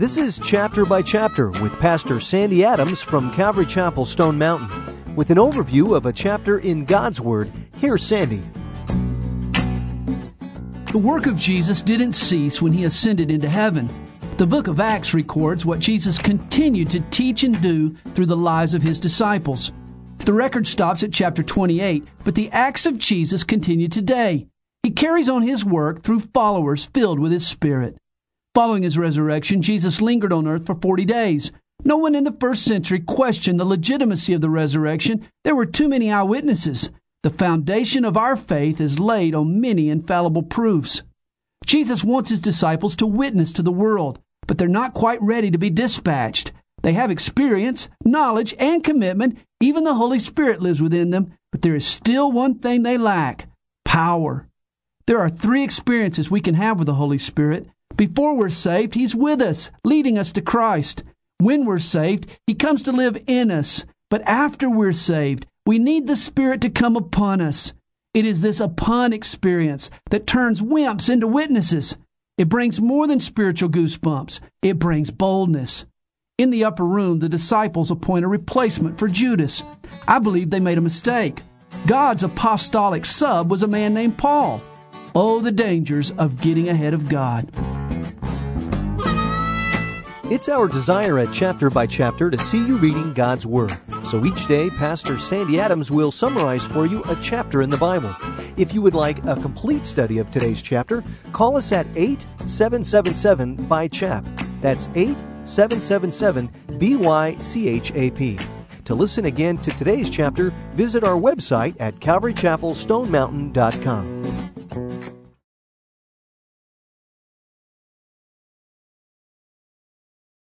This is Chapter by Chapter with Pastor Sandy Adams from Calvary Chapel, Stone Mountain. With an overview of a chapter in God's Word, here's Sandy. The work of Jesus didn't cease when he ascended into heaven. The book of Acts records what Jesus continued to teach and do through the lives of his disciples. The record stops at chapter 28, but the acts of Jesus continue today. He carries on his work through followers filled with his Spirit. Following his resurrection, Jesus lingered on earth for 40 days. No one in the first century questioned the legitimacy of the resurrection. There were too many eyewitnesses. The foundation of our faith is laid on many infallible proofs. Jesus wants his disciples to witness to the world, but they're not quite ready to be dispatched. They have experience, knowledge, and commitment. Even the Holy Spirit lives within them, but there is still one thing they lack power. There are three experiences we can have with the Holy Spirit. Before we're saved, He's with us, leading us to Christ. When we're saved, He comes to live in us. But after we're saved, we need the Spirit to come upon us. It is this upon experience that turns wimps into witnesses. It brings more than spiritual goosebumps. It brings boldness. In the upper room, the disciples appoint a replacement for Judas. I believe they made a mistake. God's apostolic sub was a man named Paul. Oh, the dangers of getting ahead of God. It's our desire at Chapter by Chapter to see you reading God's Word. So each day, Pastor Sandy Adams will summarize for you a chapter in the Bible. If you would like a complete study of today's chapter, call us at 8777 by chap. That's 8777 BYCHAP. To listen again to today's chapter, visit our website at calvarychapelstonemountain.com.